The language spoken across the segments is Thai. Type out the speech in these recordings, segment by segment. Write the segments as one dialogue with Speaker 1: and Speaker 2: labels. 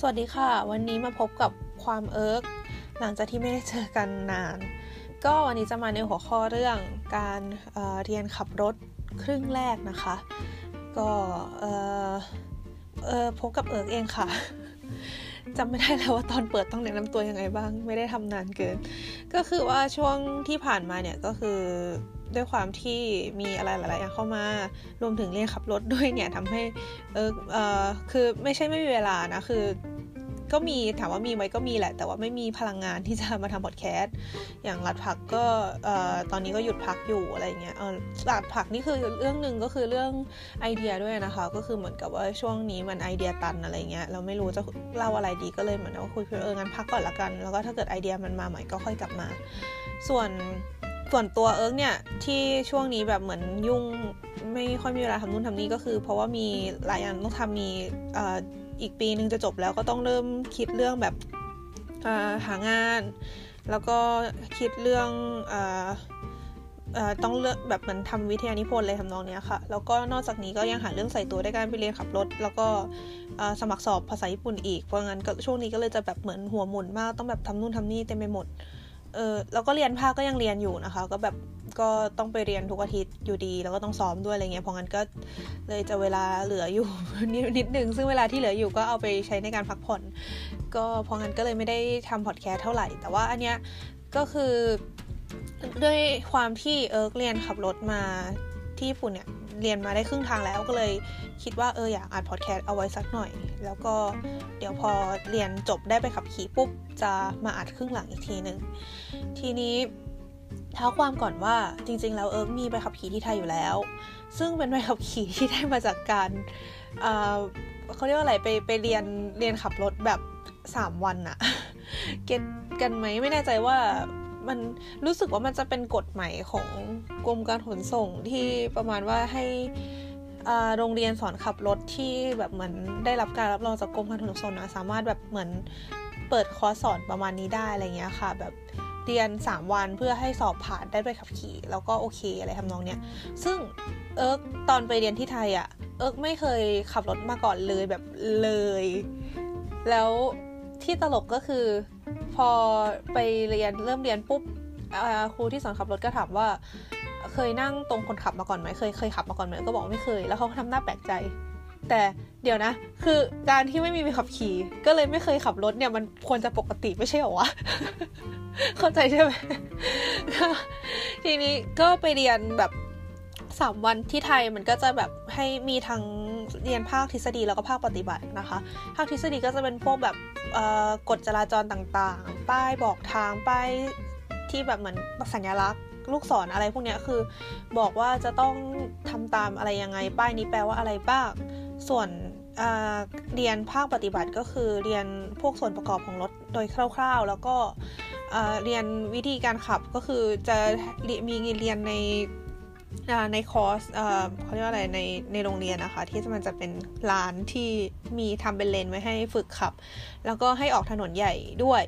Speaker 1: สวัสดีค่ะ วันนี้มาพบกับความเอิร์กหลังจากที่ไม่ได้เจอกันนาน ก็วันนี้จะมาในหัวข้อเรื่องการเรียนขับรถครึ่งแรกนะคะ ก็เออพบกับเอิร์กเองค่ะจำไม่ได้แล้วว่าตอนเปิดต้องแนะนำตัวยังไงบ้าง ไม่ได้ทำนานเกิน ก็คือว่าช่วงที่ผ่านมาเนี่ยก็คือ ด้วยความที่มีอะไรหลายๆอย่างเข้ามารวมถึงเรียนขับรถด้วยเนี่ยทำให้เออเออคือไม่ใช่ไม่มีเวลานะคือก็มีถามว่ามีไหมก็มีแหละ แต่ว่าไม่มีพลังงานที่จะมาทำพอดแคสต์อย่างรัดผักก็เอ่อตอนนี้ก็หยุดพักอยู่อะไรเงี้ยเออรัดผักนี่คือเรื่องหนึ่งก็คือเรื่องไอเดียด้วยนะคะ ก็คือเหมือนกับว่าช่วงนี้มันไอเดียตันอะไรเงี้ยเราไม่รู้จะเล่าอะไรดีก็เลยเหมือนว่าคุยคือเอองั้นพักก่อนละกัน แล้วก็ถ้าเกิดไอเดียมันมาใหม่ก็ค่อยกลับมา ส่วน ส่วนตัวเอิร์กเนี่ยที่ช่วงนี้แบบเหมือนยุ่งไม่ค่อยมีเวลาทำนู่นทำนี่ก็คือ เพราะว่ามีหลายอย่างต้องทำมีอีกปีนึงจะจบแล้วก็ต้องเริ่มคิดเรื่องแบบหางาน แล้วก็คิดเรื่องอต้องเลือกแบบเหมือนทำวิทยานิพนธ์อะไรทำนองนี้ค่ะ แล้วก็นอกจากนี้ก็ยังหาเรื่องใส่ตัวได้การไปเรียนขับรถ แล้วก็สมัครสอบภาษาญี่ปุ่นอีกเพราะงั้นก็ช่วงนี้ก็เลยจะแบบเหมือนหัวหมุนมากต้องแบบทำนู่นทำนี่เต็มไปหมด เออแล้วก็เรียนภาคก็ยังเรียนอยู่นะคะ ก็แบบก็ต้องไปเรียนทุกอาทิตย์อยู่ดี แล้วก็ต้องซ้อมด้วยอะไรเงี้ยเพราะงั้นก็เลยจะเวลาเหลืออยู่นิดนิดนึงซึ่งเวลาที่เหลืออยู่ก็เอาไปใช้ในการพักผ่อน ก็เพราะงั้นก็เลยไม่ได้ทำพอดแคสต์เท่าไหร่ แต่ว่าอันเนี้ยก็คือด้วยความที่เอิร์กเรียนขับรถมาที่ญี่ปุ่นเนี่ย เรียนมาได้ครึ่งทางแล้วก็เลยคิดว่าเอออยากอัดพอดแคสต์เอาไว้สักหน่อย แล้วก็เดี๋ยวพอเรียนจบได้ไปขับขี่ปุ๊บจะมาอัดครึ่งหลังอีกทีหนึ่งทีนี้เท้าความก่อนว่าจริง ๆ แล้วเอิร์กมีใบขับขี่ที่ไทยอยู่แล้ว ซึ่งเป็นใบขับขี่ที่ได้มาจากการเขาเรียกว่าอะไรไปไปเรียนเรียนขับรถแบบ 3 วันอะเก็ตกันไหมไม่แน่ใจว่า มันรู้สึกว่ามันจะเป็นกฎใหม่ของกรมการขนส่งที่ประมาณว่าให้โรงเรียนสอนขับรถที่แบบเหมือนได้รับการรับรองจากกรมการขนส่งนะสามารถแบบเหมือนเปิดคอร์สสอนประมาณนี้ได้อะไรเงี้ยค่ะ แบบเรียน 3 วันเพื่อให้สอบผ่านได้ไปขับขี่ แล้วก็โอเคอะไรทำนองเนี้ยซึ่งเอิร์กตอนไปเรียนที่ไทยอะ่ะเอิร์กไม่เคยขับรถมาก่อนเลยแบบเลย แล้วที่ตลกก็คือ พอไปเรียนเริ่มเรียนปุ๊บครูที่สอนขับรถก็ถามว่า เคยนั่งตรงคนขับมาก่อนไหมเคยเคยขับมาก่อนไหมก็บอกไม่เคย แล้วเขาทำหน้าแปลกใจ แต่เดี๋ยวนะ คือการที่ไม่มีใบขับขี่ ก็เลยไม่เคยขับรถเนี่ยมันควรจะปกติไม่ใช่หรอวะเข้าใจใช่ไหมทีนี้ก็ไปเรียนแบบ สามวันที่ไทยมันก็จะแบบให้มีทั้งเรียนภาคทฤษฎีแล้วก็ภาคปฏิบัตินะคะ ภาคทฤษฎีก็จะเป็นพวกแบบกฎจราจรต่างๆ ป้ายบอกทางป้ายที่แบบเหมือนสัญลักษณ์ลูกศรออะไรพวกนี้คือบอกว่าจะต้องทำตามอะไรยังไง ป้ายนี้แปลว่าอะไรบ้าง ส่วนเรียนภาคปฏิบัติก็คือเรียนพวกส่วนประกอบของรถโดยคร่าวๆ แล้วก็เรียนวิธีการขับก็คือจะมีเรียนใน ในคอร์สเขาเรียกว่าอะไรในในโรงเรียนนะคะ ที่มันจะเป็นร้านที่มีทำเป็นเลนไว้ให้ฝึกขับ แล้วก็ให้ออกถนนใหญ่ด้วย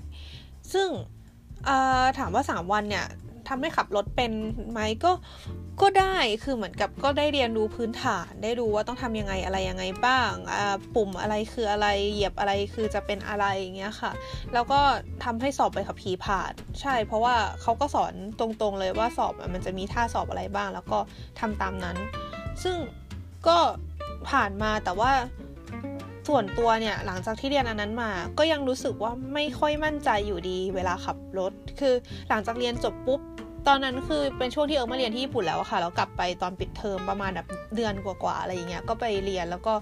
Speaker 1: ซึ่งถามว่า 3 วันเนี่ย ทำให้ขับรถเป็นไหมก็ก็ได้คือเหมือนกับก็ได้เรียนรู้พื้นฐาน ได้รู้ว่าต้องทำยังไงอะไรยังไงบ้างปุ่มอะไรคืออะไรเหยียบอะไรคือจะเป็นอะไรอย่างเงี้ยค่ะ แล้วก็ทำให้สอบไปขับขี่ผ่าน ใช่ เพราะว่าเขาก็สอนตรงๆเลยว่าสอบมันจะมีท่าสอบอะไรบ้าง แล้วก็ทำตามนั้น ซึ่งก็ผ่านมาแต่ว่าส่วนตัวเนี่ยหลังจากที่เรียนอันนั้นมา ก็ยังรู้สึกว่าไม่ค่อยมั่นใจอยู่ดีเวลาขับรถ คือหลังจากเรียนจบปุ๊บ ตอนนั้นคือเป็นช่วงที่เอิร์กมาเรียนที่ญี่ปุ่นแล้วค่ะแล้วกลับไปตอนปิดเทอมประมาณแบบเดือนกว่าๆอะไรอย่างเงี้ยก็ไปเรียนแล้วก็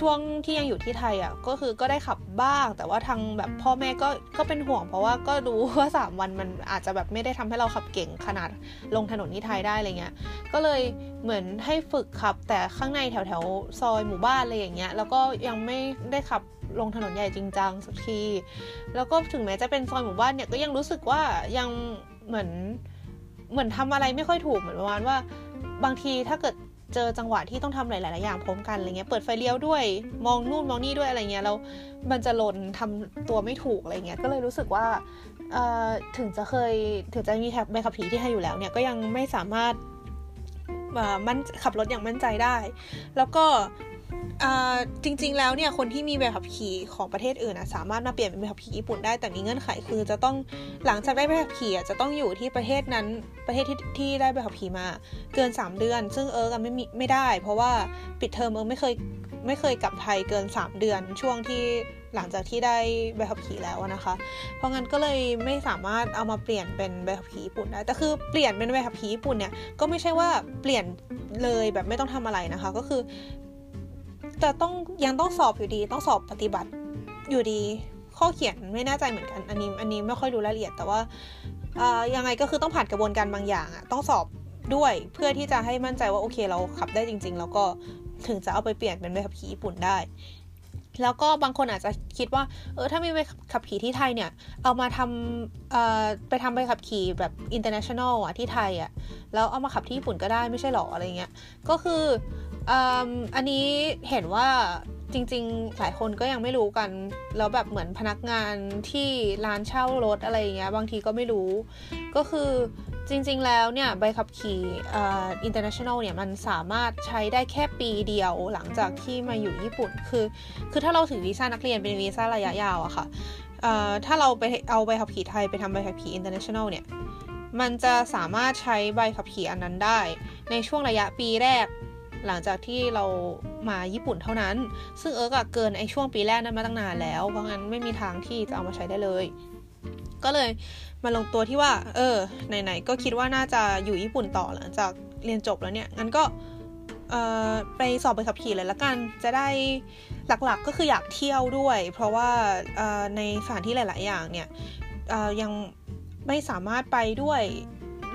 Speaker 1: ช่วงที่ยังอยู่ที่ไทยอะก็คือก็ได้ขับบ้าง แต่ว่าทางแบบพ่อแม่ก็ก็เป็นห่วง เพราะว่าก็ดูว่าสามวันมันอาจจะแบบไม่ได้ทำให้เราขับเก่งขนาดลงถนนที่ไทยได้อะไรเงี้ยก็เลยเหมือนให้ฝึกขับ แต่ข้างในแถวแถวซอยหมู่บ้านอะไรอย่างเงี้ยแล้วก็ยังไม่ได้ขับลงถนนใหญ่จริงจังสักทีแล้วก็ถึงแม้จะเป็นซอยหมู่บ้านเนี่ยก็ยังรู้สึกว่ายังเหมือน เหมือนทำอะไรไม่ค่อยถูกเหมือนประมาณว่า บางทีถ้าเกิดเจอจังหวะที่ต้องทำหลายๆอย่างพร้อมกันอะไรเงี้ย เปิดไฟเลี้ยวด้วย มองนู่นมองนี่ด้วยอะไรเงี้ยแล้วมันจะหล่นทำตัวไม่ถูกอะไรเงี้ย ก็เลยรู้สึกว่าถึงจะเคยถึงจะมีแท็บใบขับขี่ที่ไทยอยู่แล้วเนี่ยก็ยังไม่สามารถมันขับรถอย่างมั่นใจได้ แล้วก็ จริง ๆ แล้วเนี่ยคนที่มีใบขับขี่ของประเทศอื่นนะสามารถมาเปลี่ยนเป็นใบขับขี่ญี่ปุ่นได้แต่มีเงื่อนไขคือจะต้องหลังจากได้ใบขับขี่จะต้องอยู่ที่ประเทศนั้นประเทศที่ที่ได้ใบขับขี่มา เกิน 3 เดือน ซึ่งเอิร์กไม่มีไม่ได้ เพราะว่าปิดเทอมเอิร์กไม่เคยไม่เคยกลับไทยเกิน 3 เดือนช่วงที่หลังจากที่ได้ใบขับขี่แล้วนะคะ เพราะงั้นก็เลยไม่สามารถเอามาเปลี่ยนเป็นใบขับขี่ญี่ปุ่นได้ แต่คือเปลี่ยนเป็นใบขับขี่ญี่ปุ่นเนี่ยก็ไม่ใช่ว่าเปลี่ยนเลยแบบไม่ต้องทำอะไรนะคะ ก็คือ แต่ต้องยังต้องสอบอยู่ดีต้องสอบปฏิบัติอยู่ดีข้อเขียนไม่แน่ใจเหมือนกัน อันนี้อันนี้ไม่ค่อยรู้รายละเอียดแต่ว่ายังไงก็คือต้องผ่านกระบวนการบางอย่างอะต้องสอบด้วยเพื่อที่จะให้มั่นใจว่าโอเคเราขับได้จริง ๆ แล้วก็ถึงจะเอาไปเปลี่ยนเป็นใบขับขี่ญี่ปุ่นได้ แล้วก็บางคนอาจจะคิดว่าเออถ้ามีใบขับขี่ที่ไทยเนี่ย เอามาทำเอ่อไปทำใบขับขี่แบบ international อะที่ไทยอะแล้วเอามาขับที่ญี่ปุ่นก็ได้ไม่ใช่หรออะไรเงี้ยก็คือ อันนี้เห็นว่าจริง ๆ หลายคนก็ยังไม่รู้กัน แล้วแบบเหมือนพนักงานที่ร้านเช่ารถอะไรอย่างเงี้ยบางทีก็ไม่รู้ ก็คือจริง ๆ แล้วเนี่ยใบขับขี่อ่า international เนี่ยมันสามารถใช้ได้แค่ปีเดียวหลังจากที่มาอยู่ญี่ปุ่นคือ คือถ้าเราถือวีซ่านักเรียนเป็นวีซ่าระยะยาวอะค่ะถ้าเราไปเอาใบขับขี่ไทยไปทำใบขับขี่ international เนี่ยมันจะสามารถใช้ใบขับขี่อันนั้นได้ ในช่วงระยะปีแรก หลังจากที่เรามาญี่ปุ่นเท่านั้น ซึ่งเอิร์กเกินไอช่วงปีแรกนั้นมาตั้งนานแล้ว เพราะงั้นไม่มีทางที่จะเอามาใช้ได้เลย ก็เลยมาลงตัวที่ว่า เออไหนๆก็คิดว่าน่าจะอยู่ญี่ปุ่นต่อหลังจากเรียนจบแล้วเนี่ยงั้นก็ไปสอบไปขับขี่เลยละกัน จะได้หลักๆก็คืออยากเที่ยวด้วย เพราะว่าในสถานที่หลาย ๆ อย่างเนี่ยยังไม่สามารถไปด้วย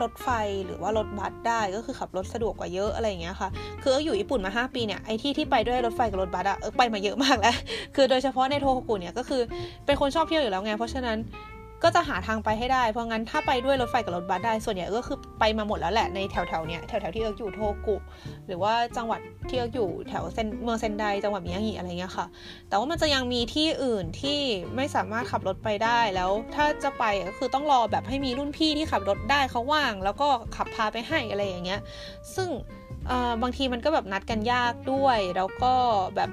Speaker 1: รถไฟหรือว่ารถบัสได้ก็คือขับรถสะดวกกว่าเยอะอะไรอย่างเงี้ยค่ะ คือเอออยู่ญี่ปุ่นมา 5 ปีเนี่ยไอที่ที่ไปด้วยรถไฟกับรถบัสอะเออไปมาเยอะมากแล้ว คือโดยเฉพาะในโทโฮกุเนี่ยก็คือเป็นคนชอบเที่ยวอยู่แล้วไงเพราะฉะนั้น ก็จะหาทางไปให้ได้ เพราะงั้นถ้าไปด้วยรถไฟกับรถบัสได้ ส่วนใหญ่ก็คือไปมาหมดแล้วแหละในแถวแถวเนี้ยแถวแถวที่เอิร์กอยู่โทโฮกุ หรือว่าจังหวัดที่เอิร์กอยู่แถวเซนเมืองเซนไดจังหวัดมิยางิอะไรเงี้ยค่ะ แต่ว่ามันจะยังมีที่อื่นที่ไม่สามารถขับรถไปได้แล้ว ถ้าจะไปก็คือต้องรอแบบให้มีรุ่นพี่ที่ขับรถได้เขาว่าง แล้วก็ขับพาไปให้อะไรอย่างเงี้ย ซึ่งบางทีมันก็แบบนัดกันยากด้วย แล้วก็แบบ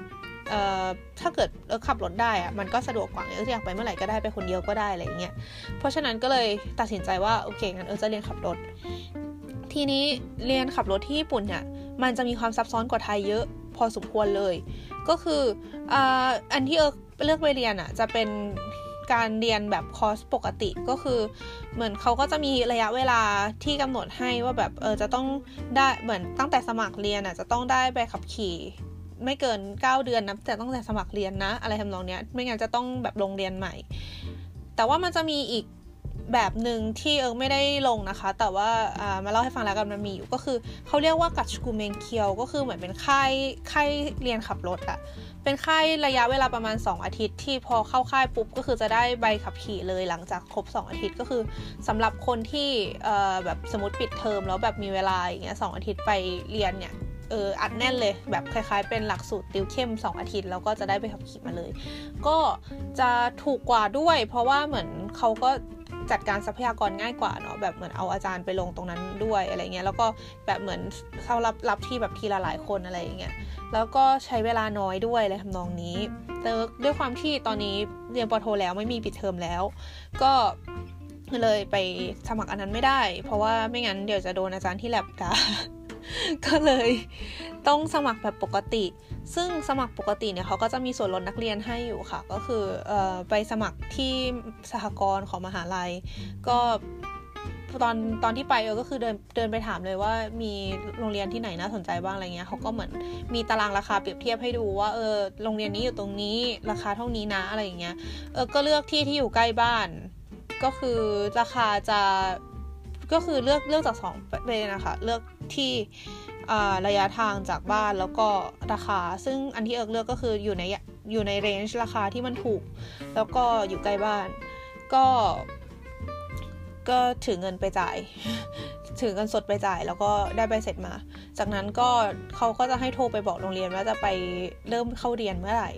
Speaker 1: ถ้าเกิดเออขับรถได้อะมันก็สะดวกกว่าเอออยากไปเมื่อไหร่ก็ได้ไปคนเดียวก็ได้อะไรเงี้ยเพราะฉะนั้นก็เลยตัดสินใจว่าโอเคงั้นเออจะเรียนขับรถ ทีนี้เรียนขับรถที่ญี่ปุ่นเนี่ยมันจะมีความซับซ้อนกว่าไทยเยอะพอสมควรเลย ก็คืออันที่เออเลือกไปเรียนอะจะเป็นการเรียนแบบคอร์สปกติก็คือ เหมือนเขาก็จะมีระยะเวลาที่กำหนดให้ว่าแบบเออจะต้องได้เหมือนตั้งแต่สมัครเรียนอะจะต้องได้ใบขับขี่ ไม่เกิน 9 เดือนนะแต่ต้องแต่สมัครเรียนนะ อะไรทำนองเนี้ย ไม่งั้นจะต้องแบบลงเรียนใหม่ แต่ว่ามันจะมีอีกแบบหนึ่งที่เอิงไม่ได้ลงนะคะ แต่ว่าามาเล่าให้ฟังแล้วกันมันมีอยู่ก็คือเขาเรียกว่ากัตชกูเมนเคียว ก็คือเหมือนเป็นค่ายค่ายเรียนขับรถอะเป็นค่ายระยะเวลาประมาณ 2 อาทิตย์ ที่พอเข้าค่ายปุ๊บก็คือจะได้ใบขับขี่เลยหลังจากครบ 2 อาทิตย์ก็คือสำหรับคนที่แบบสมมติปิดเทอมแล้วแบบมีเวลาอย่างเงี้ยสอาทิตย์ไปเรียนเนี่ย เอออัดแน่นเลย แบบคล้าย ๆ เป็นหลักสูตรติวเข้ม 2 อาทิตย์ แล้วก็จะได้ไปขับขี่มาเลย ก็จะถูกกว่าด้วย เพราะว่าเหมือนเขาก็จัดการทรัพยากรง่ายกว่าเนาะแบบเหมือนเอาอาจารย์ไปลงตรงนั้นด้วยอะไรเงี้ยแล้วก็แบบเหมือนเขารับรับที่แบบทีละหลายคนอะไรอย่างเงี้ยแล้วก็ใช้เวลาน้อยด้วยอะไรทำนองนี้แต่ด้วยความที่ตอนนี้เรียนปโทแล้วไม่มีปิดเทอมแล้ว ก็เลยไปสมัครอันนั้นไม่ได้ เพราะว่าไม่งั้นเดี๋ยวจะโดนอาจารย์ที่แลบด่า ก็เลยต้องสมัครแบบปกติ ซึ่งสมัครปกติเนี่ยเขาก็จะมีส่วนลดนักเรียนให้อยู่ค่ะ ก็คืออไปสมัครที่สหกรณ์ของมหาลัย ก็ตอนตอนที่ไปเออก็คือเดินเดินไปถามเลยว่ามีโรงเรียนที่ไหนน่าสนใจบ้างอะไรเงี้ยเขาก็เหมือนมีตารางราคาเปรียบเทียบให้ดูว่าเออโรงเรียนนี้อยู่ตรงนี้ราคาเท่านี้นะอะไรอย่างเงี้ยเออก็เลือกที่ที่อยู่ใกล้บ้าน ก็คือราคาจะก็คือเลือกเลือกจากสองประเด็นนะคะเลือก ที่ระยะทางจากบ้านแล้วก็ราคา ซึ่งอันที่เอิร์กเลือกก็คืออยู่ในอยู่ในเรนจ์ราคาที่มันถูก แล้วก็อยู่ใกล้บ้าน ก็ ก็ถือเงินไปจ่าย ถือเงินสดไปจ่าย แล้วก็ได้ใบเสร็จมา จากนั้นก็เขาก็จะให้โทรไปบอกโรงเรียนว่าจะไปเริ่มเข้าเรียนเมื่อไหร่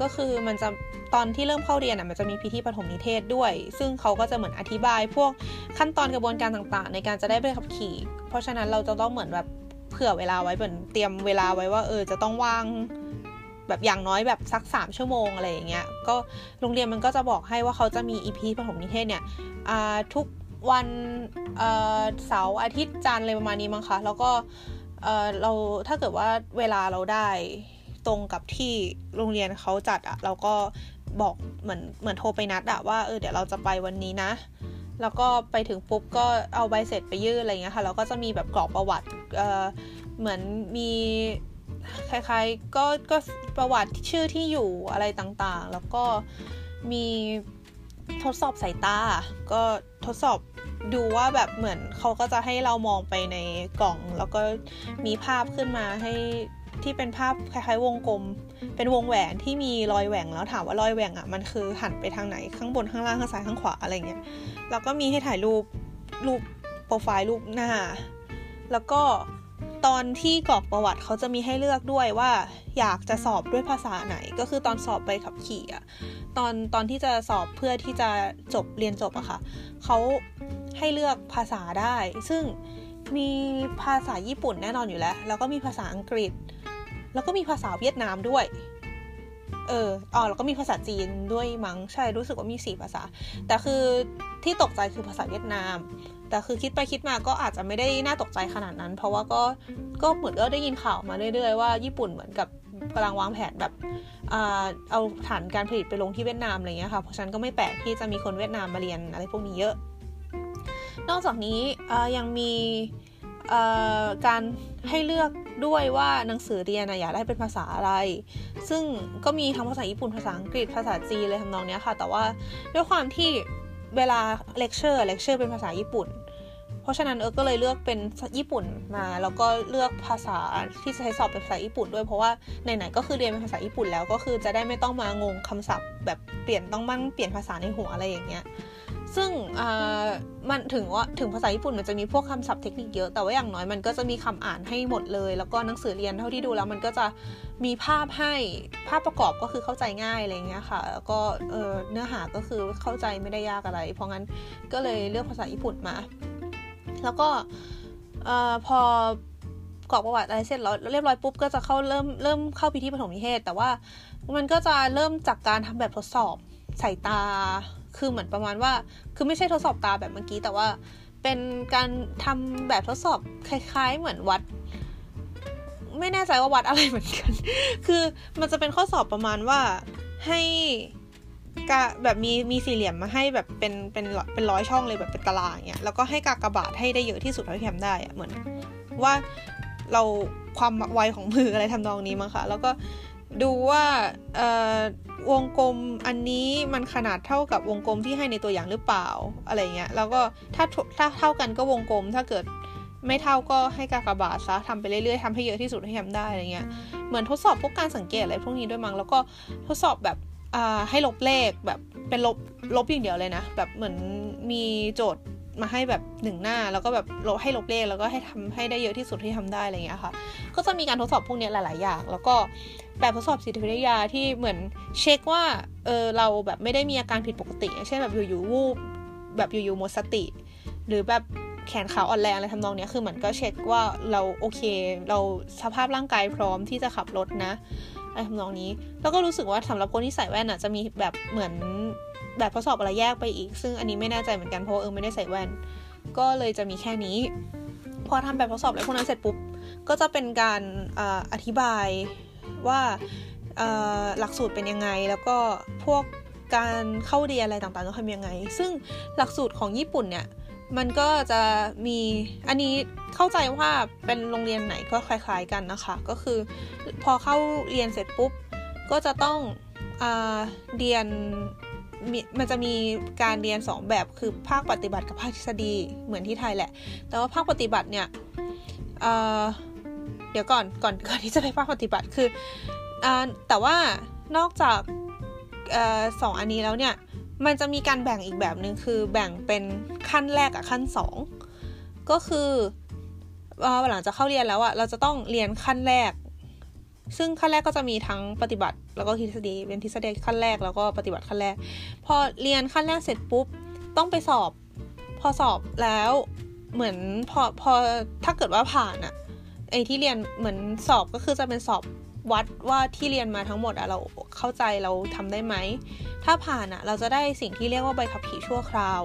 Speaker 1: ก็คือมันจะตอนที่เริ่มเข้าเรียนอะมันจะมีพิธีปฐมนิเทศด้วย ซึ่งเขาก็จะเหมือนอธิบาย พวกขั้นตอนกระบวนการต่างๆ ในการจะได้ใบขับขี่ เพราะฉะนั้นเราจะต้องเหมือนแบบเผื่อเวลาไว้เหมือนเตรียมเวลาไว้ว่าเออจะต้องว่างแบบอย่างน้อยแบบสัก 3 ชั่วโมงอะไรอย่างเงี้ย ก็โรงเรียนมันก็จะบอกให้ว่าเขาจะมีอีพีปฐมนิเทศเนี่ยทุก วันเสาร์อาทิตย์จันทร์อะไรประมาณนี้มั้งคะแล้วก็เราถ้าเกิดว่าเวลาเราได้ตรงกับที่โรงเรียนเขาจัดอะเราก็บอกเหมือนเหมือนโทรไปนัดอะว่าเออเดี๋ยวเราจะไปวันนี้นะ แล้วก็ไปถึงปุ๊บก็เอาใบเสร็จไปยื่นอะไรเงี้ยค่ะแล้วก็จะมีแบบกรอกประวัติเออเหมือนมีคล้ายๆก็ก็ประวัติชื่อที่อยู่อะไรต่างๆ แล้วก็มี ทดสอบสายตา ก็ทดสอบดูว่าแบบเหมือนเขาก็จะให้เรามองไปในกล่อง แล้วก็มีภาพขึ้นมาให้ที่เป็นภาพคล้ายๆวงกลม เป็นวงแหวนที่มีรอยแหว่งแล้วถามว่ารอยแหว่งอะมันคือหันไปทางไหนข้างบนข้างล่างข้างซ้ายข้างขวาอะไรเงี้ยแล้วก็มีให้ถ่ายรูปรูปโปรไฟล์รูปหน้า แล้วก็ ตอนที่กรอกประวัติเขาจะมีให้เลือกด้วยว่าอยากจะสอบด้วยภาษาไหน ก็คือตอนสอบไปขับขี่อะตอนตอนที่จะสอบเพื่อที่จะจบเรียนจบอะค่ะเขาให้เลือกภาษาได้ ซึ่งมีภาษาญี่ปุ่นแน่นอนอยู่แล้ว แล้วก็มีภาษาอังกฤษ แล้วก็มีภาษาเวียดนามด้วยเอออ๋อแล้วก็มีภาษาจีนด้วยมั้งใช่รู้สึกว่ามีสี่ภาษา แต่คือที่ตกใจคือภาษาเวียดนาม แต่คือคิดไปคิดมาก็อาจจะไม่ได้น่าตกใจขนาดนั้น เพราะว่าก็ก็เหมือนก็ได้ยินข่าวมาเรื่อยๆว่าญี่ปุ่นเหมือนกับกำลังวางแผนแบบเอาฐานการผลิตไปลงที่เวียดนามอะไรเงี้ยค่ะเพราะฉะนั้นก็ไม่แปลกที่จะมีคนเวียดนามมาเรียนอะไรพวกนี้เยอะ นอกจากนี้ยังมีการให้เลือกด้วยว่าหนังสือเรียนอยากได้เป็นภาษาอะไร ซึ่งก็มีทั้งภาษาญี่ปุ่นภาษาอังกฤษภาษาจีนเลยทำนองนี้ค่ะ แต่ว่าด้วยความที่ เวลา lecture lecture เป็นภาษาญี่ปุ่น เพราะฉะนั้นเออก็เลยเลือกเป็นญี่ปุ่นมา แล้วก็เลือกภาษาที่จะใช้สอบเป็นภาษาญี่ปุ่นด้วยเพราะว่าไหนๆก็คือเรียนเป็นภาษาญี่ปุ่นแล้วก็คือจะได้ไม่ต้องมางงคำศัพท์ แบบเปลี่ยนต้องมั่งเปลี่ยนภาษาในหัวอะไรอย่างเงี้ยซึ่งมันถึงว่าถึงภาษาญี่ปุ่นมันจะมีพวกคำศัพท์เทคนิคเยอะ แต่ว่าอย่างน้อยมันก็จะมีคำอ่านให้หมดเลย แล้วก็หนังสือเรียนเท่าที่ดูแล้วมันก็จะ มีภาพให้ภาพประกอบก็คือเข้าใจง่ายอะไรเงี้ยค่ะ แล้วก็เนื้อหาก็คือเข้าใจไม่ได้ยากอะไร เพราะงั้นก็เลยเลือกภาษาญี่ปุ่นมา แล้วก็พอกรอกประวัติอะไรเสร็จแล้วเรียบร้อยปุ๊บก็จะเข้าเริ่มเริ่มเข้าพิธีปฐมนิเทศ แต่ว่ามันก็จะเริ่มจากการทำแบบทดสอบสายตา คือเหมือนประมาณว่า คือไม่ใช่ทดสอบตาแบบเมื่อกี้ แต่ว่าเป็นการทำแบบทดสอบคล้าย ๆ เหมือนวัด ไม่แน่ใจว่าวัดอะไรเหมือนกัน คือมันจะเป็นข้อสอบประมาณว่าให้กาแบบมีมีสี่เหลี่ยมมาให้แบบเป็นเป็นเป็นร้อยช่องเลยแบบเป็นตารางเงี้ยแล้วก็ให้กากระบาดให้ได้เยอะที่สุดเท่าที่ทำได้อะเหมือนว่าเราความไวของมืออะไรทำนองนี้มั้งคะแล้วก็ดูว่าวงกลมอันนี้มันขนาดเท่ากับวงกลมที่ให้ในตัวอย่างหรือเปล่าอะไรเงี้ยแล้วก็ถ้าถ้าเท่ากันก็วงกลมถ้าเกิด ไม่เท่าก็ให้กากบาทซะทำไปเรื่อยๆทำให้เยอะที่สุดให้ทำได้อะไรเงี้ยเหมือนทดสอบพวกการสังเกตอะไรพวกนี้ด้วยมั้งแล้วก็ทดสอบแบบให้ลบเลขแบบเป็นลบลบอย่างเดียวเลยนะแบบเหมือนมีโจทย์มาให้แบบหนึ่งหน้าแล้วก็แบบลบให้ลบเลขแล้วก็ให้ทำให้ได้เยอะที่สุดที่ทำได้อะไรเงี้ยค่ะ ก็จะมีการทดสอบพวกนี้หลาย ๆ อย่าง แล้วก็แบบทดสอบจิตวิทยาที่เหมือนเช็คว่าเออเราแบบไม่ได้มีอาการผิดปกติ เช่นแบบอยู่ๆวูบแบบอยู่ๆหมดสติ หรือแบบ แขนขาอ่อนแรงอะไรทำนองนี้คือเหมือนก็เช็คว่าเราโอเค เราสภาพร่างกายพร้อมที่จะขับรถนะอะไรทำนองนี้ แล้วก็รู้สึกว่าสำหรับคนที่ใส่แว่นอะจะมีแบบเหมือนแบบทดสอบอะไรแยกไปอีก ซึ่งอันนี้ไม่แน่ใจเหมือนกันเพราะเออไม่ได้ใส่แว่น ก็เลยจะมีแค่นี้ พอทำแบบทดสอบอะไรพวกนั้นเสร็จปุ๊บก็จะเป็นการอธิบายว่าหลักสูตรเป็นยังไง แล้วก็พวกการเข้าเรียนอะไรต่างๆต้องทำยังไง ซึ่งหลักสูตรของญี่ปุ่นเนี่ย มันก็จะมีอันนี้เข้าใจว่าเป็นโรงเรียนไหนก็คล้ายๆกันนะคะ ก็คือพอเข้าเรียนเสร็จปุ๊บ ก็จะต้องอเรียนมันจะมีการเรียน 2 แบบคือภาคปฏิบัติกับภาคทฤษฎีเหมือนที่ไทยแหละ แต่ว่าภาคปฏิบัติเนี่ยเเดี๋ยวก่อนก่อนก่อนที่จะไปภาคปฏิบัติคืออแต่ว่านอกจากสองอันนี้แล้วเนี่ย มันจะมีการแบ่งอีกแบบหนึ่งคือแบ่งเป็นขั้นแรกกับขั้น 2 ก็คือหลังจากเข้าเรียนแล้วอะเราจะต้องเรียนขั้นแรก ซึ่งขั้นแรกก็จะมีทั้งปฏิบัติ แล้วก็ทฤษฎีเป็นทฤษฎีขั้นแรกแล้วก็ปฏิบัติขั้นแรก พอเรียนขั้นแรกเสร็จปุ๊บต้องไปสอบ พอสอบแล้วเหมือนพอพอถ้าเกิดว่าผ่านอะไอที่เรียนเหมือนสอบก็คือจะเป็นสอบ วัดว่าที่เรียนมาทั้งหมดอะเราเข้าใจเราทำได้ไหม ถ้าผ่านอะเราจะได้สิ่งที่เรียกว่าใบขับขี่ชั่วคราว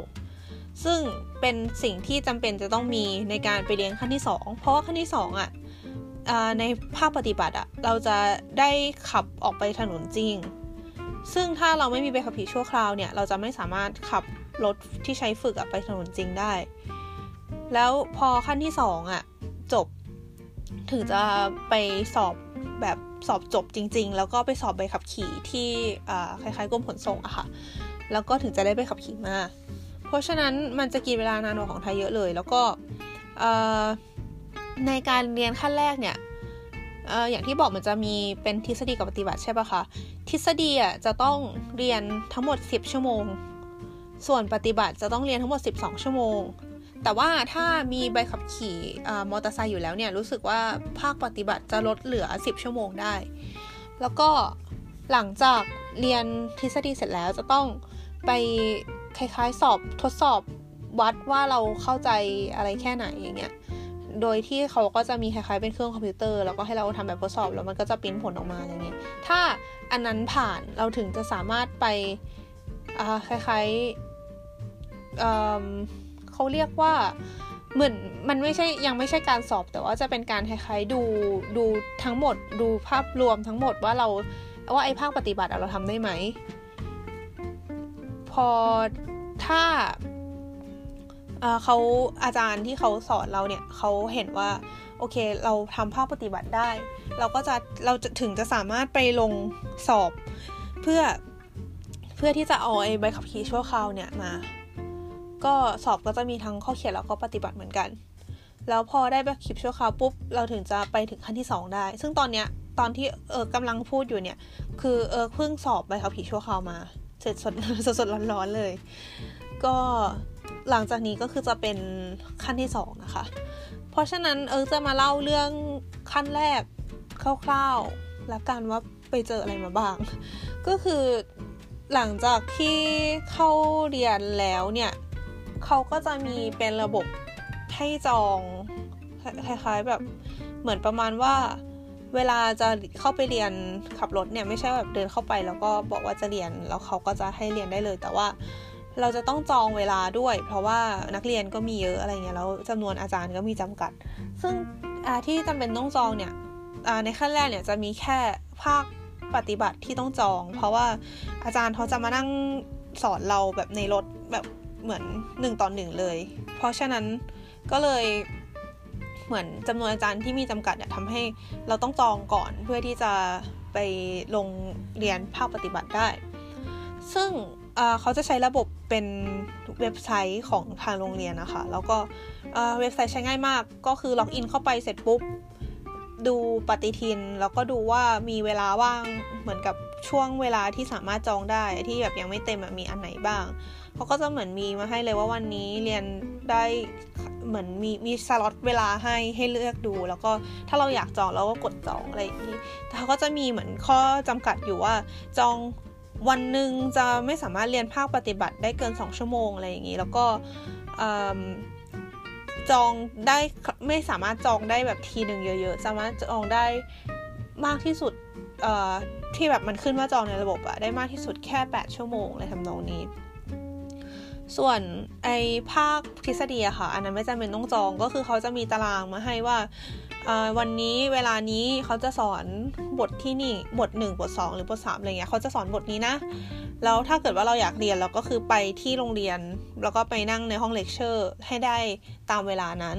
Speaker 1: ซึ่งเป็นสิ่งที่จำเป็นจะต้องมีในการไปเรียนขั้นที่ 2 เพราะว่าขั้นที่2อะในภาคปฏิบัติอะเราจะได้ขับออกไปถนนจริง ซึ่งถ้าเราไม่มีใบขับขี่ชั่วคราวเนี่ยเราจะไม่สามารถขับรถที่ใช้ฝึกอะไปถนนจริงได้ แล้วพอขั้นที่2อะจบถึงจะไปสอบ แบบสอบจบจริง ๆ แล้วก็ไปสอบใบขับขี่ที่คล้ายๆกรมขนส่งอะค่ะ แล้วก็ถึงจะได้ใบขับขี่มา เพราะฉะนั้นมันจะกินเวลานานกว่าของไทยเยอะเลย แล้วก็ในการเรียนขั้นแรกเนี่ยอย่างที่บอกมันจะมีเป็นทฤษฎีกับปฏิบัติใช่ปะคะทฤษฎีอะจะต้องเรียนทั้งหมด 10 ชั่วโมง ส่วนปฏิบัติจะต้องเรียนทั้งหมด 12 ชั่วโมง แต่ว่าถ้ามีใบขับขี่มอเตอร์ไซค์อยู่แล้วเนี่ยรู้สึกว่าภาคปฏิบัติจะลดเหลือ 10 ชั่วโมงได้ แล้วก็หลังจากเรียนทฤษฎีเสร็จแล้วจะต้องไปคล้ายๆ สอบทดสอบวัดว่าเราเข้าใจอะไรแค่ไหนอย่างเงี้ย โดยที่เขาก็จะมีคล้ายๆเป็นเครื่องคอมพิวเตอร์ แล้วก็ให้เราทำแบบทดสอบแล้วมันก็จะปิ้นผลออกมาอะไรเงี้ย ถ้าอันนั้นผ่านเราถึงจะสามารถไปคล้ายๆ เขาเรียกว่าเหมือนมันไม่ใช่ยังไม่ใช่การสอบแต่ว่าจะเป็นการคล้ายๆดูดูทั้งหมดดูภาพรวมทั้งหมดว่าเราว่าไอ้ภาคปฏิบัติเราทำได้ไหม พอถ้าเขาอาจารย์ที่เขาสอนเราเนี่ยเขาเห็นว่าโอเคเราทำภาคปฏิบัติได้ เราก็จะเราจะถึงจะสามารถไปลงสอบเพื่อเพื่อที่จะเอาไอ้ใบขับขี่ชั่วคราวเนี่ยมา ก็สอบก็จะมีทั้งข้อเขียนแล้วก็ปฏิบัติเหมือนกัน แล้วพอได้แบบคลิปชั่วคราวปุ๊บ เราถึงจะไปถึงขั้นที่ 2 ได้ ซึ่งตอนเนี้ยตอนที่เออกำลังพูดอยู่เนี่ย คือเออเพิ่งสอบใบขับขี่ชั่วคราวมา เสร็จสดสดสดร้อนๆเลย ก็หลังจากนี้ก็คือจะเป็นขั้นที่ 2 นะคะ เพราะฉะนั้นเออจะมาเล่าเรื่องขั้นแรกคร่าวๆแล้วกันว่าไปเจออะไรมาบ้าง ก็คือหลังจากที่เข้าเรียนแล้วเนี่ย เขาก็จะมีเป็นระบบให้จองคล้ายๆแบบเหมือนประมาณว่าเวลาจะเข้าไปเรียนขับรถเนี่ยไม่ใช่แบบเดินเข้าไปแล้วก็บอกว่าจะเรียนแล้วเขาก็จะให้เรียนได้เลย แต่ว่าเราจะต้องจองเวลาด้วย เพราะว่านักเรียนก็มีเยอะอะไรเงี้ยแล้วจำนวนอาจารย์ก็มีจำกัด ซึ่งที่จำเป็นต้องจองเนี่ยในขั้นแรกเนี่ยจะมีแค่ภาคปฏิบัติที่ต้องจอง เพราะว่าอาจารย์เขาจะมานั่งสอนเราแบบในรถแบบ เหมือนหนึ่งต่อหนึ่งเลย เพราะฉะนั้นก็เลยเหมือนจำนวนอาจารย์ที่มีจำกัดเนี่ยทำให้เราต้องจองก่อนเพื่อที่จะไปลงเรียนภาคปฏิบัติได้ ซึ่งเขาจะใช้ระบบเป็นเว็บไซต์ของทางโรงเรียนนะคะ แล้วก็เว็บไซต์ใช้ง่ายมาก ก็คือล็อกอินเข้าไปเสร็จปุ๊บ ดูปฏิทิน แล้วก็ดูว่ามีเวลาว่างเหมือนกับช่วงเวลาที่สามารถจองได้ที่แบบยังไม่เต็มมีอันไหนบ้าง เขาก็จะเหมือนมีมาให้เลยว่าวันนี้เรียนได้เหมือนมีมีสล็อตเวลาให้ให้เลือกดู แล้วก็ถ้าเราอยากจองเราก็กดจองอะไรอย่างนี้แต่เขาก็จะมีเหมือนข้อจำกัดอยู่ว่าจองวันหนึ่งจะไม่สามารถเรียนภาคปฏิบัติได้เกิน 2 ชั่วโมงอะไรอย่างนี้ แล้วก็จองได้ไม่สามารถจองได้แบบทีหนึ่งเยอะๆสามารถจองได้มากที่สุดที่แบบมันขึ้นว่าจองในระบบอะได้มากที่สุดแค่ 8 ชั่วโมงอะไรทำนองนี้ ส่วนไอภาคทฤษฎีอะค่ะ อันนั้นไม่จำเป็นต้องจองก็คือเขาจะมีตารางมาให้ว่าวันนี้เวลานี้เขาจะสอนบทที่นี่บท 1 บท 2 หรือบท3อะไรเงี้ยเขาจะสอนบทนี้นะแล้วถ้าเกิดว่าเราอยากเรียนเราก็คือไปที่โรงเรียน แล้วก็ไปนั่งในห้องเลคเชอร์ให้ได้ตามเวลานั้น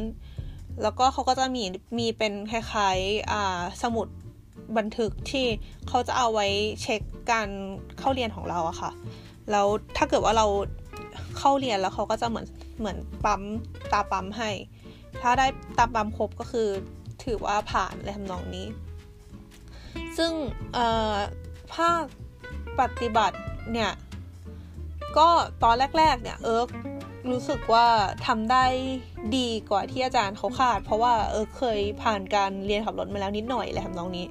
Speaker 1: แล้วก็เขาก็จะมีมีเป็นคล้ายๆสมุดบันทึกที่เขาจะเอาไว้เช็คการเข้าเรียนของเราอะค่ะแล้วถ้าเกิดว่าเรา เข้าเรียนแล้วเขาก็จะเหมือนเหมือนปั๊มตาปั๊มให้ ถ้าได้ตาปั๊มครบก็คือถือว่าผ่านอะไรทำนองนี้ ซึ่งภาคปฏิบัติเนี่ยก็ตอนแรก ๆ เนี่ยเอิร์กรู้สึกว่าทำได้ดีกว่าที่อาจารย์เขาคาด เพราะว่าเออเคยผ่านการเรียนขับรถมาแล้วนิดหน่อยอะไรทำนองนี้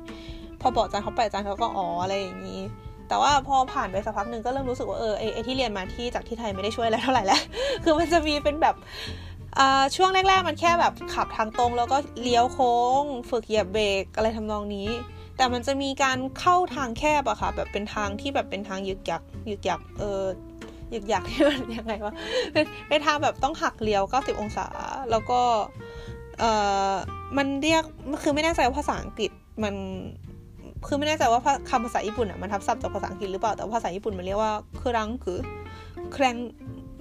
Speaker 1: พอบอกอาจารย์เขาไปอาจารย์เขาก็อ๋ออะไรอย่างนี้ แต่ว่าพอผ่านไปสักพักหนึ่งก็เริ่มรู้สึกว่าเออไอที่เรียนมาที่จากที่ไทยไม่ได้ช่วยอะไรเท่าไหร่แล้ว คือมันจะมีเป็นแบบช่วงแรก ๆ มันแค่แบบขับทางตรงแล้วก็เลี้ยวโค้ง ฝึกเหยียบเบรกอะไรทำนองนี้แแต่มันจะมีการเข้าทางแคบอะค่ะ แบบเป็นทางที่แบบเป็นทางยึกยักยึกยักเออยึกยักที่มันยังไงวะเป็นเป็นทางแบบต้องหักเลี้ยว 90 องศา แล้วก็เออมันเรียกคือไม่แน่ใจว่าภาษาอังกฤษมัน คือไม่แน่ใจว่าคำภาษาญี่ปุ่นอะมันทับศัพท์จากภาษาอังกฤษหรือเปล่าแต่ภาษาญี่ปุ่นมันเรียกว่าครังคือแครง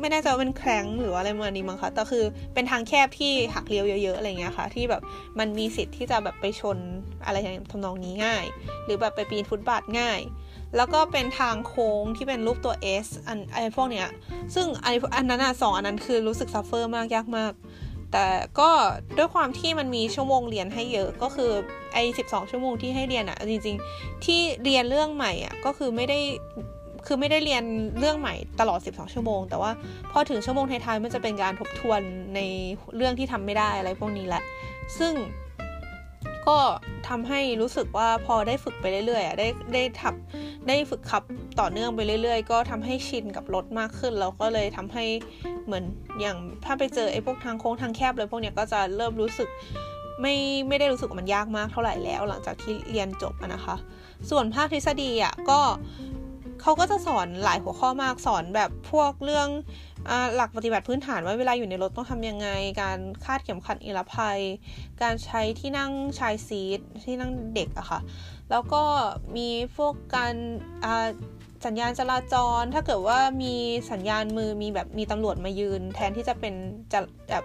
Speaker 1: ไม่แน่ใจว่าเป็นแครงหรือว่าอะไรมานี้มั้งคะแต่คือเป็นทางแคบที่หักเลี้ยวเยอะๆอะไรเงี้ยค่ะ ที่แบบมันมีสิทธิ์ที่จะแบบไปชนอะไรอย่างทำนองนี้ง่าย หรือแบบไปปีนฟุตบาทง่าย แล้วก็เป็นทางโค้งที่เป็นรูปตัว S อันไอพวกเนี้ย ซึ่งไออันนั้นอะสองอันนั้นคือรู้สึกซัฟเฟอร์มากยากมาก แต่ก็ด้วยความที่มันมีชั่วโมงเรียนให้เยอะก็คือไอ้สิบสองชั่วโมงที่ให้เรียนอะจริง ๆ ที่เรียนเรื่องใหม่อะก็คือไม่ได้คือไม่ได้เรียนเรื่องใหม่ตลอด 12 ชั่วโมง แต่ว่าพอถึงชั่วโมงท้ายๆมันจะเป็นการทบทวนในเรื่องที่ทำไม่ได้อะไรพวกนี้แหละ ซึ่ง ก็ทำให้รู้สึกว่าพอได้ฝึกไปเรื่อยๆได้ได้ทับได้ฝึกขับต่อเนื่องไปเรื่อย ๆ ก็ทำให้ชินกับรถมากขึ้นแล้วก็เลยทำให้เหมือนอย่างถ้าไปเจอไอ้พวกทางโค้งทางแคบเลยพวกเนี้ยก็จะเริ่มรู้สึกไม่ไม่ได้รู้สึกว่ามันยากมากเท่าไหร่แล้ว หลังจากที่เรียนจบนะคะ ส่วนภาคทฤษฎีอะก็เขาก็จะสอนหลายหัวข้อมากสอนแบบพวกเรื่อง หลักปฏิบัติพื้นฐานว่าเวลาอยู่ในรถต้องทำยังไง การคาดเข็มขัดนิรภัย การใช้ที่นั่งชายซีทที่นั่งเด็กอะค่ะ แล้วก็มีพวกการสัญญาณจราจร ถ้าเกิดว่ามีสัญญาณมือมีแบบมีตำรวจมายืน แทนที่จะเป็นจะแบบ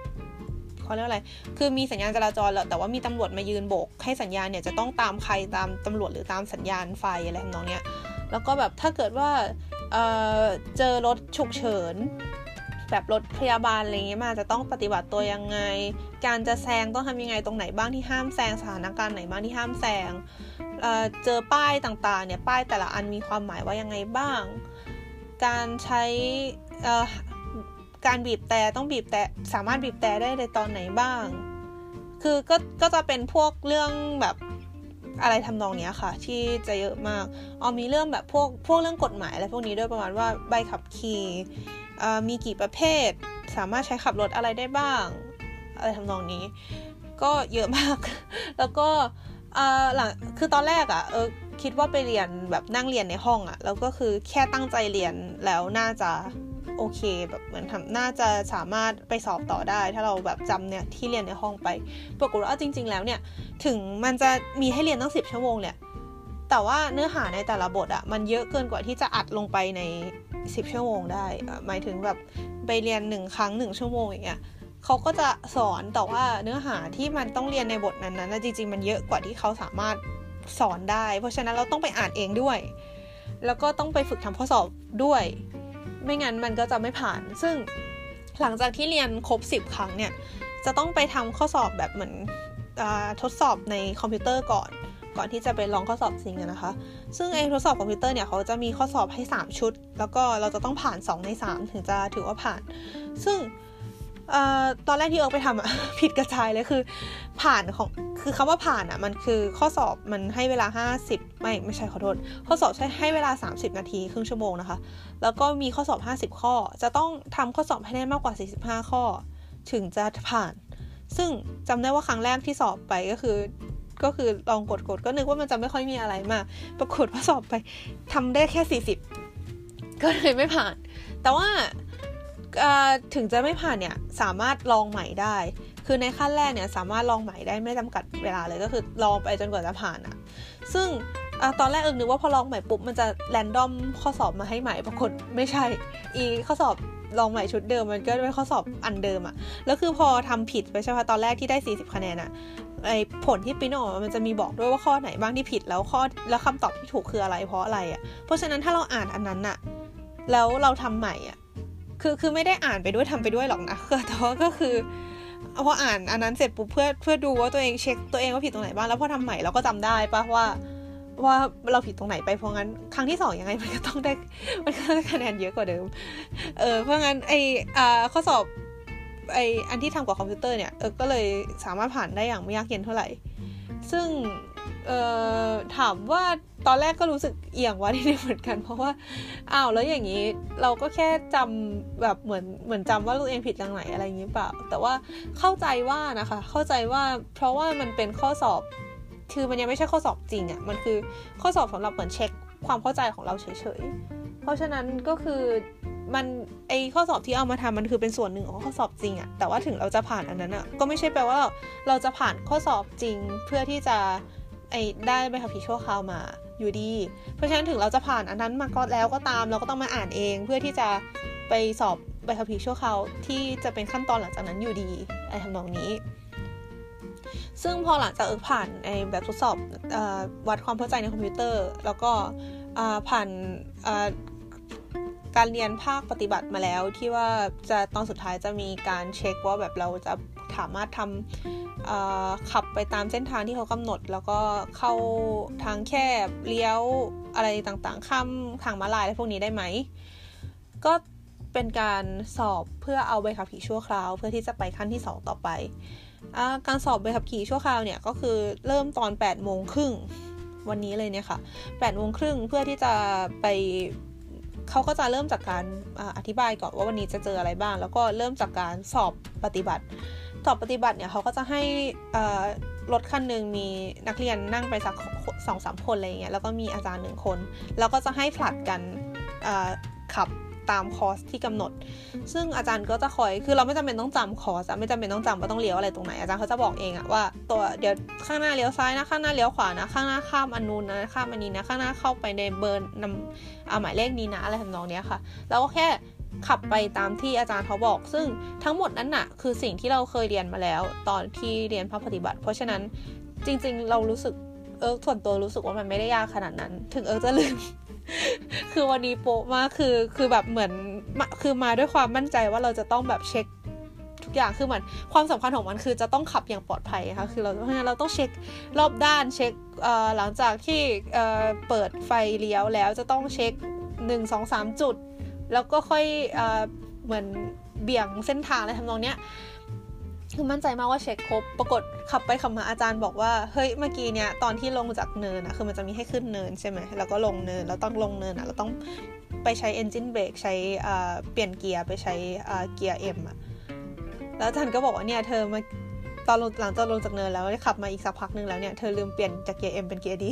Speaker 1: เขาเรียกอะไร คือมีสัญญาณจราจรแล้วแต่ว่ามีตำรวจมายืนโบก ให้สัญญาณเนี่ยจะต้องตามใครตามตำรวจหรือตามสัญญาณไฟอะไรทำนองเนี้ย แล้วก็แบบถ้าเกิดว่าเเจอรถฉุกเฉิน แบบรถพยาบาลอะไรเงี้ยมาจะต้องปฏิบัติตัวยังไง การจะแซงต้องทำยังไงตรงไหนบ้างที่ห้ามแซงสถานการณ์ไหนบ้างที่ห้ามแซงเเจอป้ายต่างๆเนี่ยป้ายแต่ละอันมีความหมายว่ายังไงบ้าง การใช้การบีบแต่ต้องบีบแต่สามารถบีบแต่ได้ในตอนไหนบ้าง คือก็ก็จะเป็นพวกเรื่องแบบอะไรทำนองนี้ค่ะ ที่จะเยอะมากอ๋อมีเรื่องแบบพวกพวกเรื่องกฎหมายอะไรพวกนี้ด้วยประมาณว่าใบขับขี่ มีกี่ประเภท สามารถใช้ขับรถอะไรได้บ้าง อะไรทำนองนี้ ก็เยอะมาก แล้วก็หลังคือตอนแรกอะ่ะเออคิดว่าไปเรียนแบบนั่งเรียนในห้องอะ่ะแล้วก็คือแค่ตั้งใจเรียนแล้วน่าจะโอเคแบบเหมือนทำน่าจะสามารถไปสอบต่อได้ ถ้าเราแบบจำเนี่ยที่เรียนในห้องไปปรากฏว่าจริง ๆ แล้วเนี่ย ถึงมันจะมีให้เรียนตั้งสิบชั่วโมงเนี่ยแต่ว่าเนื้อหาในแต่ละบทอะมันเยอะเกินกว่าที่จะอัดลงไปใน สิบชั่วโมงได้หมายถึงแบบไปเรียนหนึ่งครั้งหนึ่งชั่วโมงอย่างเงี้ยเขาก็จะสอนแต่ว่าเนื้อหาที่มันต้องเรียนในบทนั้นๆจริงๆ มันเยอะกว่าที่เขาสามารถสอนได้ เพราะฉะนั้นเราต้องไปอ่านเองด้วย แล้วก็ต้องไปฝึกทำข้อสอบด้วย ไม่งั้นมันก็จะไม่ผ่าน ซึ่งหลังจากที่เรียนครบ 10 ครั้งเนี่ยจะต้องไปทำข้อสอบแบบเหมือนอทดสอบในคอมพิวเตอร์ก่อน ก่อนที่จะไปลองข้อสอบจริงนะคะ ซึ่งไอ้ทดสอบคอมพิวเตอร์เนี่ยเขาจะมีข้อสอบให้ 3 ชุด แล้วก็เราจะต้องผ่าน 2 ใน 3 ถึงจะถือว่าผ่าน ซึ่งตอนแรกที่เอิร์กไปทำอะผิดกระจายเลยคือ ผ่านของคือคำว่าผ่านอะมันคือข้อสอบมันให้เวลา 50 ไม่ไม่ใช่ขอโทษ ข้อสอบใช้ให้เวลา 30 นาทีครึ่งชั่วโมงนะคะ แล้วก็มีข้อสอบ 50 ข้อ จะต้องทำข้อสอบให้ได้มากกว่า 45 ข้อ ถึงจะผ่าน ซึ่งจำได้ว่าครั้งแรกที่สอบไปก็คือ ก็คือลองกดกดก็นึกว่ามันจะไม่ค่อยมีอะไรมากปรากฏว่าสอบไปทำได้แค่ 40 ก็เลยไม่ผ่าน แต่ว่าถึงจะไม่ผ่านเนี่ยสามารถลองใหม่ได้ คือในขั้นแรกเนี่ยสามารถลองใหม่ได้ไม่จำกัดเวลาเลยก็คือลองไปจนกว่าจะผ่านอะซึ่งอตอนแรกเอิงนึกว่าพอลองใหม่ปุ๊บมันจะแรนดอมข้อสอบมาให้ใหม่ปรากฏไม่ใช่ อีข้อสอบ ลองใหม่ชุดเดิมมันก็เป็นข้อสอบอันเดิมอะแล้วคือพอทำผิดไปใช่ไหมตอนแรกที่ได้ 40 คะแนนอะไอผลที่ปิ้นออกมามันจะมีบอกด้วยว่าข้อไหนบ้างที่ผิดแล้วข้อแล้วคำตอบที่ถูกคืออะไรเพราะอะไรอะเพราะฉะนั้นถ้าเราอ่านอันนั้นอะแล้วเราทำใหม่อะคือคือไม่ได้อ่านไปด้วยทำไปด้วยหรอกนะแต่ว่าก็คือพออ่านอันนั้นเสร็จปุ๊บเพื่อเพื่อดูว่าตัวเองเช็คตัวเองว่าผิดตรงไหนบ้างแล้วพอทำใหม่เราก็จำได้ปะว่า ว่าเราผิดตรงไหนไปเพราะงั้นครั้งที่สองยังไงมันก็ต้องได้มันก็ได้คะแนนเยอะกว่าเดิม เออเพราะงั้นไออ่าข้อสอบไออันที่ทำกับคอมพิวเตอร์เนี่ยเออก็เลยสามารถผ่านได้อย่างไม่ยากเย็นเท่าไหร่ ซึ่งเออถามว่าตอนแรกก็รู้สึกเอียงว่าที่นี่เหมือนกัน เพราะว่าอ้าวแล้วอย่างนี้เราก็แค่จำแบบเหมือนเหมือนจำว่าตัวเองผิดตรงไหนอะไรอย่างนี้เปล่า แต่ว่าเข้าใจว่านะคะ เข้าใจว่าเพราะว่ามันเป็นข้อสอบ คือมันยังไม่ใช่ข้อสอบจริงอะ่ะมันคือข้อสอบสำหรับเหมือนเช็คความเข้าใจของเราเฉยๆ เพราะฉะนั้นก็คือมันไอข้อสอบที่เอามาทำมันคือเป็นส่วนหนึ่งของข้อสอบจริงอะแต่ว่าถึงเราจะผ่านอันนั้นอะก็ไม่ใช่แปลว่าเราเราจะผ่านข้อสอบจริงเพื่อที่จะไอได้ใบขับขี่ชั่วคราวมาอยู่ดี เพราะฉะนั้นถึงเราจะผ่านอันนั้นมาก็แล้วก็ตามเราก็ต้องมาอ่านเอง เพื่อที่จะไปสอบใบขับขี่ชั่วคราวที่จะเป็นขั้นตอนหลังจากนั้นอยู่ดีอะไรทำนองนี้ ซึ่งพอหลังจากเอิกผ่านไอแบบทดสอบอวัดความเข้าใจในคอมพิวเตอร์ แล้วก็ผ่านการเรียนภาคปฏิบัติมาแล้วที่ว่าจะตอนสุดท้ายจะมีการเช็คว่าแบบเราจะสามารถทำขับไปตามเส้นทางที่เขากำหนด แล้วก็เข้าทางแคบเลี้ยวอะไรต่างๆ ข้ามทางมาลายอะไรพวกนี้ได้ไหม ก็เป็นการสอบเพื่อเอาใบขับขี่ชั่วคราว เพื่อที่จะไปขั้นที่ 2 ต่อไป การสอบใบขับขี่ชั่วคราวเนี่ยก็คือเริ่มตอน8โมงครึ่งวันนี้เลยเนี่ยค่ะ8โมงครึ่งเพื่อที่จะไปเขาก็จะเริ่มจากการอธิบายก่อนว่าวันนี้จะเจออะไรบ้าง แล้วก็เริ่มจากการสอบปฏิบัติ สอบปฏิบัติเนี่ยเขาก็จะให้รถคันหนึ่งมีนักเรียนนั่งไปสักสองสามคนอะไรเงี้ยแล้วก็มีอาจารย์หนึ่งคน แล้วก็จะให้ผลัดกันขับ ตามคอร์สที่กำหนด ซึ่งอาจารย์ก็จะคอยคือเราไม่จำเป็นต้องจำคอร์สไม่จำเป็นต้องจำว่าต้องเลี้ยวอะไรตรงไหนอาจารย์เขาจะบอกเองอะว่าตัวเดี๋ยวข้างหน้าเลี้ยวซ้ายนะข้างหน้าเลี้ยวขวานะข้างหน้าข้ามอันนู้นนะข้ามอันนี้นะข้างหน้าเข้าไปในเบอร์นำอาหมายเลขนี้นะอะไรทำนองเนี้ยค่ะแล้วก็แค่ขับไปตามที่อาจารย์เขาบอก ซึ่งทั้งหมดนั้นน่ะ คือสิ่งที่เราเคยเรียนมาแล้ว ตอนที่เรียนภาคปฏิบัติ เพราะฉะนั้นจริงๆ เรารู้สึก เออส่วนตัวรู้สึกว่ามันไม่ได้ยากขนาดนั้น ถึงเออจะลืม คือวันนี้โป๊ะมากคือคือแบบเหมือนคือมาด้วยความมั่นใจว่าเราจะต้องแบบเช็คทุกอย่างคือเหมือนความสำคัญของมันคือจะต้องขับอย่างปลอดภัยค่ะคือเราเพราะฉะนั้นเราต้องเช็ครอบด้านเช็คหลังจากที่เปิดไฟเลี้ยวแล้วจะต้องเช็ค 1 2 3 จุด แล้วก็ค่อยเหมือนเบี่ยงเส้นทางอะไรทำนองเนี้ย คือมั่นใจมากว่าเช็คครบ ปรากฏขับไปขับมาอาจารย์บอกว่า เฮ้ย เมื่อกี้เนี่ยตอนที่ลงจากเนินอะคือมันจะมีให้ขึ้นเนินใช่ไหม แล้วก็ลงเนิน แล้วต้องลงเนินอะเราต้องไปใช้ engine brake ใช้เปลี่ยนเกียร์ไปใช้เกียร์ M อะแล้วอาจารย์ก็บอกว่าเนี่ยเธอมาตอนหลังจากลงจากเนินแล้วขับมาอีกสักพักนึงแล้วเนี่ยเธอลืมเปลี่ยนจากเกียร์ M เป็นเกียร์ D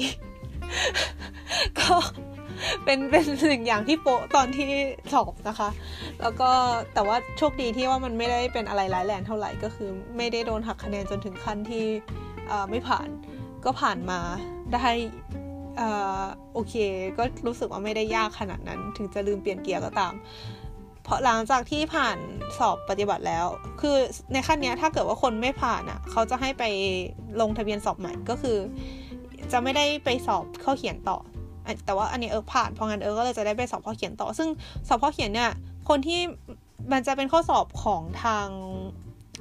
Speaker 1: ก็ เป็นเป็นหนึ่งอย่างที่โป๊ะตอนที่สอบนะคะ แล้วก็แต่ว่าโชคดีที่ว่ามันไม่ได้เป็นอะไรร้ายแรงเท่าไหร่ก็คือ ไม่ได้โดนหักคะแนนจนถึงขั้นที่ไม่ผ่านก็ผ่านมาได้โอเค ก็รู้สึกว่าไม่ได้ยากขนาดนั้น ถึงจะลืมเปลี่ยนเกียร์ก็ตาม เพราะหลังจากที่ผ่านสอบปฏิบัติแล้ว คือในขั้นนี้ถ้าเกิดว่าคนไม่ผ่านอะ เขาจะให้ไปลงทะเบียนสอบใหม่ก็คือ จะไม่ได้ไปสอบเข้าเขียนต่อ แต่ว่าอันนี้เอิร์กผ่านเพราะงั้นเอิร์กก็เลยจะได้ไปสอบข้อเขียนต่อ ซึ่งสอบข้อเขียนเนี่ยคนที่มันจะเป็นข้อสอบของทาง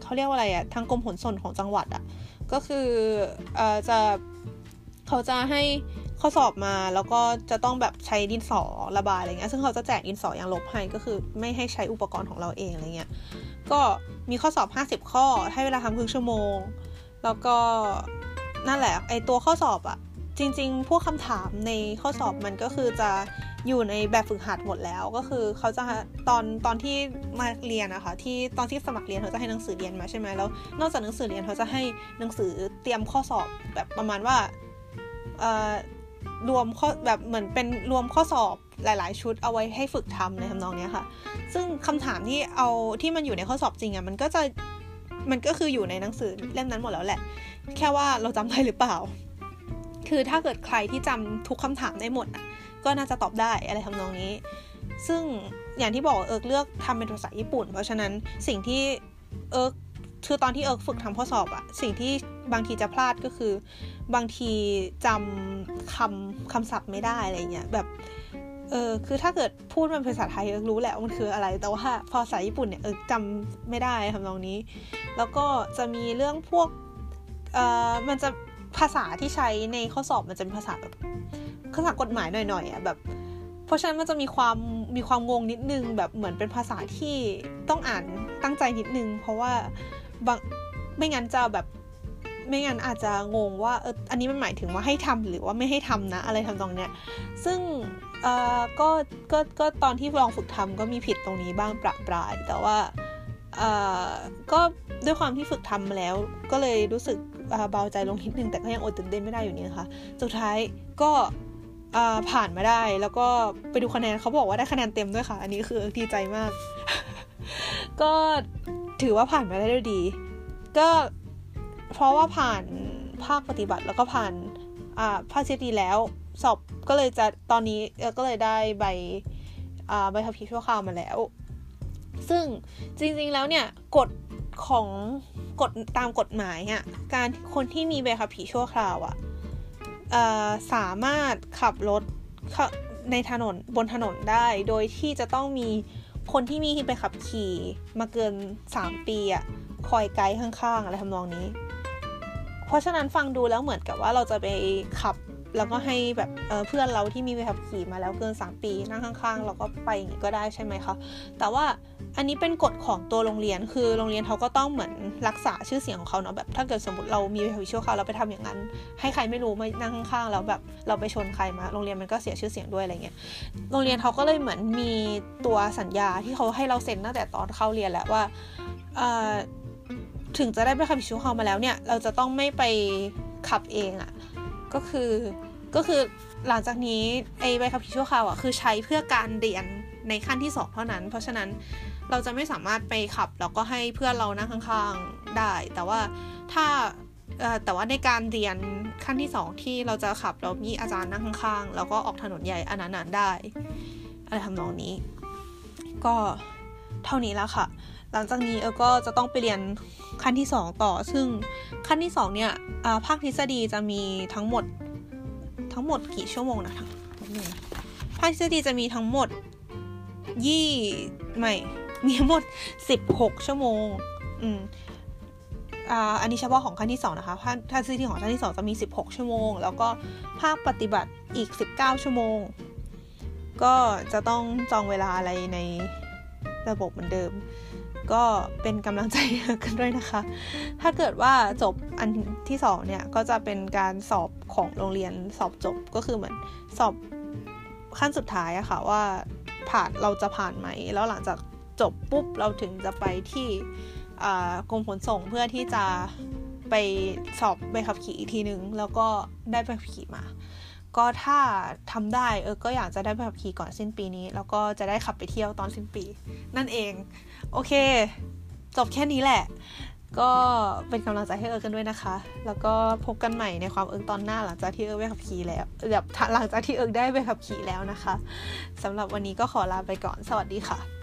Speaker 1: เขาเรียกว่าอะไรอะทางกรมขนส่งของจังหวัดอะก็คือเอ่อจะเขาจะให้ข้อสอบมาแล้วก็จะต้องแบบใช้ดินสอระบายอะไรเงี้ยซึ่งเขาจะแจกดินสออย่างลบให้ก็คือไม่ให้ใช้อุปกรณ์ของเราเองอะไรเงี้ยก็มีข้อสอบ 50 ข้อให้เวลาทำครึ่งชั่วโมง แล้วก็นั่นแหละไอตัวข้อสอบอะ จริงๆ พวกคำถามในข้อสอบมันก็คือจะอยู่ในแบบฝึกหัดหมดแล้ว ก็คือเขาจะตอนตอนที่มาเรียนนะคะที่ตอนที่สมัครเรียนเขาจะให้หนังสือเรียนมาใช่ไหมแล้ว นอกจากหนังสือเรียนเขาจะให้หนังสือเตรียมข้อสอบแบบประมาณว่ารวมข้อแบบเหมือนเป็นรวมข้อสอบหลาย ๆ ชุดเอาไว้ให้ฝึกทำในทำนองนี้ค่ะ ซึ่งคำถามที่เอาที่มันอยู่ในข้อสอบจริงอะ่ะมันก็จะมันก็คืออยู่ในหนังสือเล่มนั้นหมดแล้วแหละ แค่ว่าเราจำได้หรือเปล่า คือถ้าเกิดใครที่จำทุกคำถามได้หมดก็น่าจะตอบได้อะไรทำนองนี้ ซึ่งอย่างที่บอกเอิร์กเลือกทำเป็นภาษาญี่ปุ่น เพราะฉะนั้นสิ่งที่เอิร์กคือตอนที่เอิร์กฝึกทำข้อสอบอะสิ่งที่บางทีจะพลาดก็คือ บางทีจำคำคำศัพท์ไม่ได้อะไรเงี้ยแบบเออคือถ้าเกิดพูดมันเป็นภาษาไทยเอิร์กรู้แหละมันคืออะไร แต่ว่าพอภาษาญี่ปุ่นเนี่ยเอิร์กจำไม่ได้ทำนองนี้ แล้วก็จะมีเรื่องพวกเออมันจะ ภาษาที่ใช้ในข้อสอบมันจะเป็นภาษาแบบภาษากฎหมายหน่อยๆอะแบบ เพราะฉะนั้นมันจะมีความมีความงงนิดนึงแบบเหมือนเป็นภาษาที่ต้องอ่านตั้งใจนิดนึง เพราะว่าบางไม่งั้นจะแบบไม่งั้นอาจจะงงว่าเอออันนี้มันหมายถึงว่าให้ทำหรือว่าไม่ให้ทำนะ อะไรทำตรงเนี้ยซึ่งเอ่อก็ก็ก็ตอนที่ลองฝึกทำก็มีผิดตรงนี้บ้างประปราย แต่ว่าเอ่อก็ด้วยความที่ฝึกทำมาแล้ว ก็เลยรู้สึก เบาใจลงนิดนึงแต่ก็ยังอดตื่นเต้นไม่ได้อยู่นี่นะคะสุดท้ายก็ผ่านมาได้แล้วก็ไปดูคะแนนเขาบอกว่าได้คะแนนเต็มด้วยค่ะ อันนี้คือดีใจมาก ก็ถือว่าผ่านมาได้ด้วยดี ก็เพราะว่าผ่านภาคปฏิบัติแล้วก็ผ่านภาคเชดีแล้วสอบก็เลยจะตอนนี้ก็เลยได้ใบใบขับขี่ชั่วคราวมาแล้ว ซึ่งจริงๆแล้วเนี่ยกฎของ กฎตามกฎหมายอะการคนที่มีใบขับขี่ชั่วคราวอะสามารถขับรถในถนนบนถนนได้ โดยที่จะต้องมีคนที่มีไปขับขี่มาเกิน 3 ปีอะคอยไกด์ข้างๆ อะไรทำนองนี้ เพราะฉะนั้นฟังดูแล้วเหมือนกับว่าเราจะไปขับแล้วก็ให้แบบเเพื่อนเราที่มีใบขับขี่มาแล้วเกิน 3 ปีนั่งข้างๆ เราก็ไปอย่างนี้ก็ได้ใช่ไหมคะแต่ว่า อันนี้เป็นกฎของตัวโรงเรียนคือโรงเรียนเขาก็ต้องเหมือนรักษาชื่อเสียงของเขาเนาะแบบถ้าเกิดสมมติเรามีใบขับขี่ชั่วคราเราไปทำอย่างนั้น ให้ใครไม่รู้มานั่งข้างๆแล้วแบบเราไปชนใครมา โรงเรียนมันก็เสียชื่อเสียงด้วยอะไรเงี้ยโรงเรียนเขาก็เลยเหมือนมีตัวสัญญาที่เขาให้เราเซ็นตั้งแต่ตอนเข้าเรียนแหละว่าถึงจะได้ใบขับขี่ชั่วครามาแล้วเนี่ย เราจะต้องไม่ไปขับเองอะ่ะก็คือก็คือหลังจากนี้ไอใบขับขี่ชั่วคราวอะคือใช้เพื่อการเรียนในขั้นที่ 2 เท่านั้น เพราะฉะนั้น เราจะไม่สามารถไปขับแล้วก็ให้เพื่อนเรานั่งข้างๆได้ แต่ว่าถ้าแต่ว่าในการเรียนขั้นที่ 2 ที่เราจะขับเรามีอาจารย์นั่งข้างๆ แล้วก็ออกถนนใหญ่อันนั้นได้อะไรทำนองนี้ ก็เท่านี้แล้วค่ะ หลังจากนี้เออก็จะต้องไปเรียนขั้นที่ 2 ต่อ ซึ่งขั้นที่ 2 เนี่ยภาคทฤษฎีจะมีทั้งหมดทั้งหมดกี่ชั่วโมงนะคะภาคทฤษฎีจะมีทั้งหมดยี่ไม่ มีทั้งหมดสิบหกชั่วโมง อืมอ่าอันนี้เฉพาะของขั้นที่สองนะคะภาคทฤษฎีของขั้นที่สองจะมีสิบหกชั่วโมง แล้วก็ภาคปฏิบัติอีกสิบเก้าชั่วโมง ก็จะต้องจองเวลาอะไรในระบบเหมือนเดิม ก็เป็นกำลังใจกันด้วยนะคะ ถ้าเกิดว่าจบอันที่สองเนี่ย ก็จะเป็นการสอบของโรงเรียนสอบจบ ก็คือเหมือนสอบขั้นสุดท้ายอะคะ่ะว่าผ่านเราจะผ่านไหม แล้วหลังจาก จบปุ๊บเราถึงจะไปที่กรมขนส่งเพื่อที่จะไปสอบใบขับขี่อีกทีนึง แล้วก็ได้ใบขับขี่มา ก็ถ้าทำได้เออก็อยากจะได้ใบขับขี่ก่อนสิ้นปีนี้ แล้วก็จะได้ขับไปเที่ยวตอนสิ้นปี นั่นเอง โอเค จบแค่นี้แหละ ก็เป็นกำลังใจให้เอิร์กกันด้วยนะคะ แล้วก็พบกันใหม่ในความเอิร์กตอนหน้าหลังจากที่เอิร์กไปขับขี่แล้วแบบหลังจากที่เอิร์กได้ไปขับขี่แล้วนะคะสำหรับวันนี้ก็ขอลาไปก่อนสวัสดีค่ะ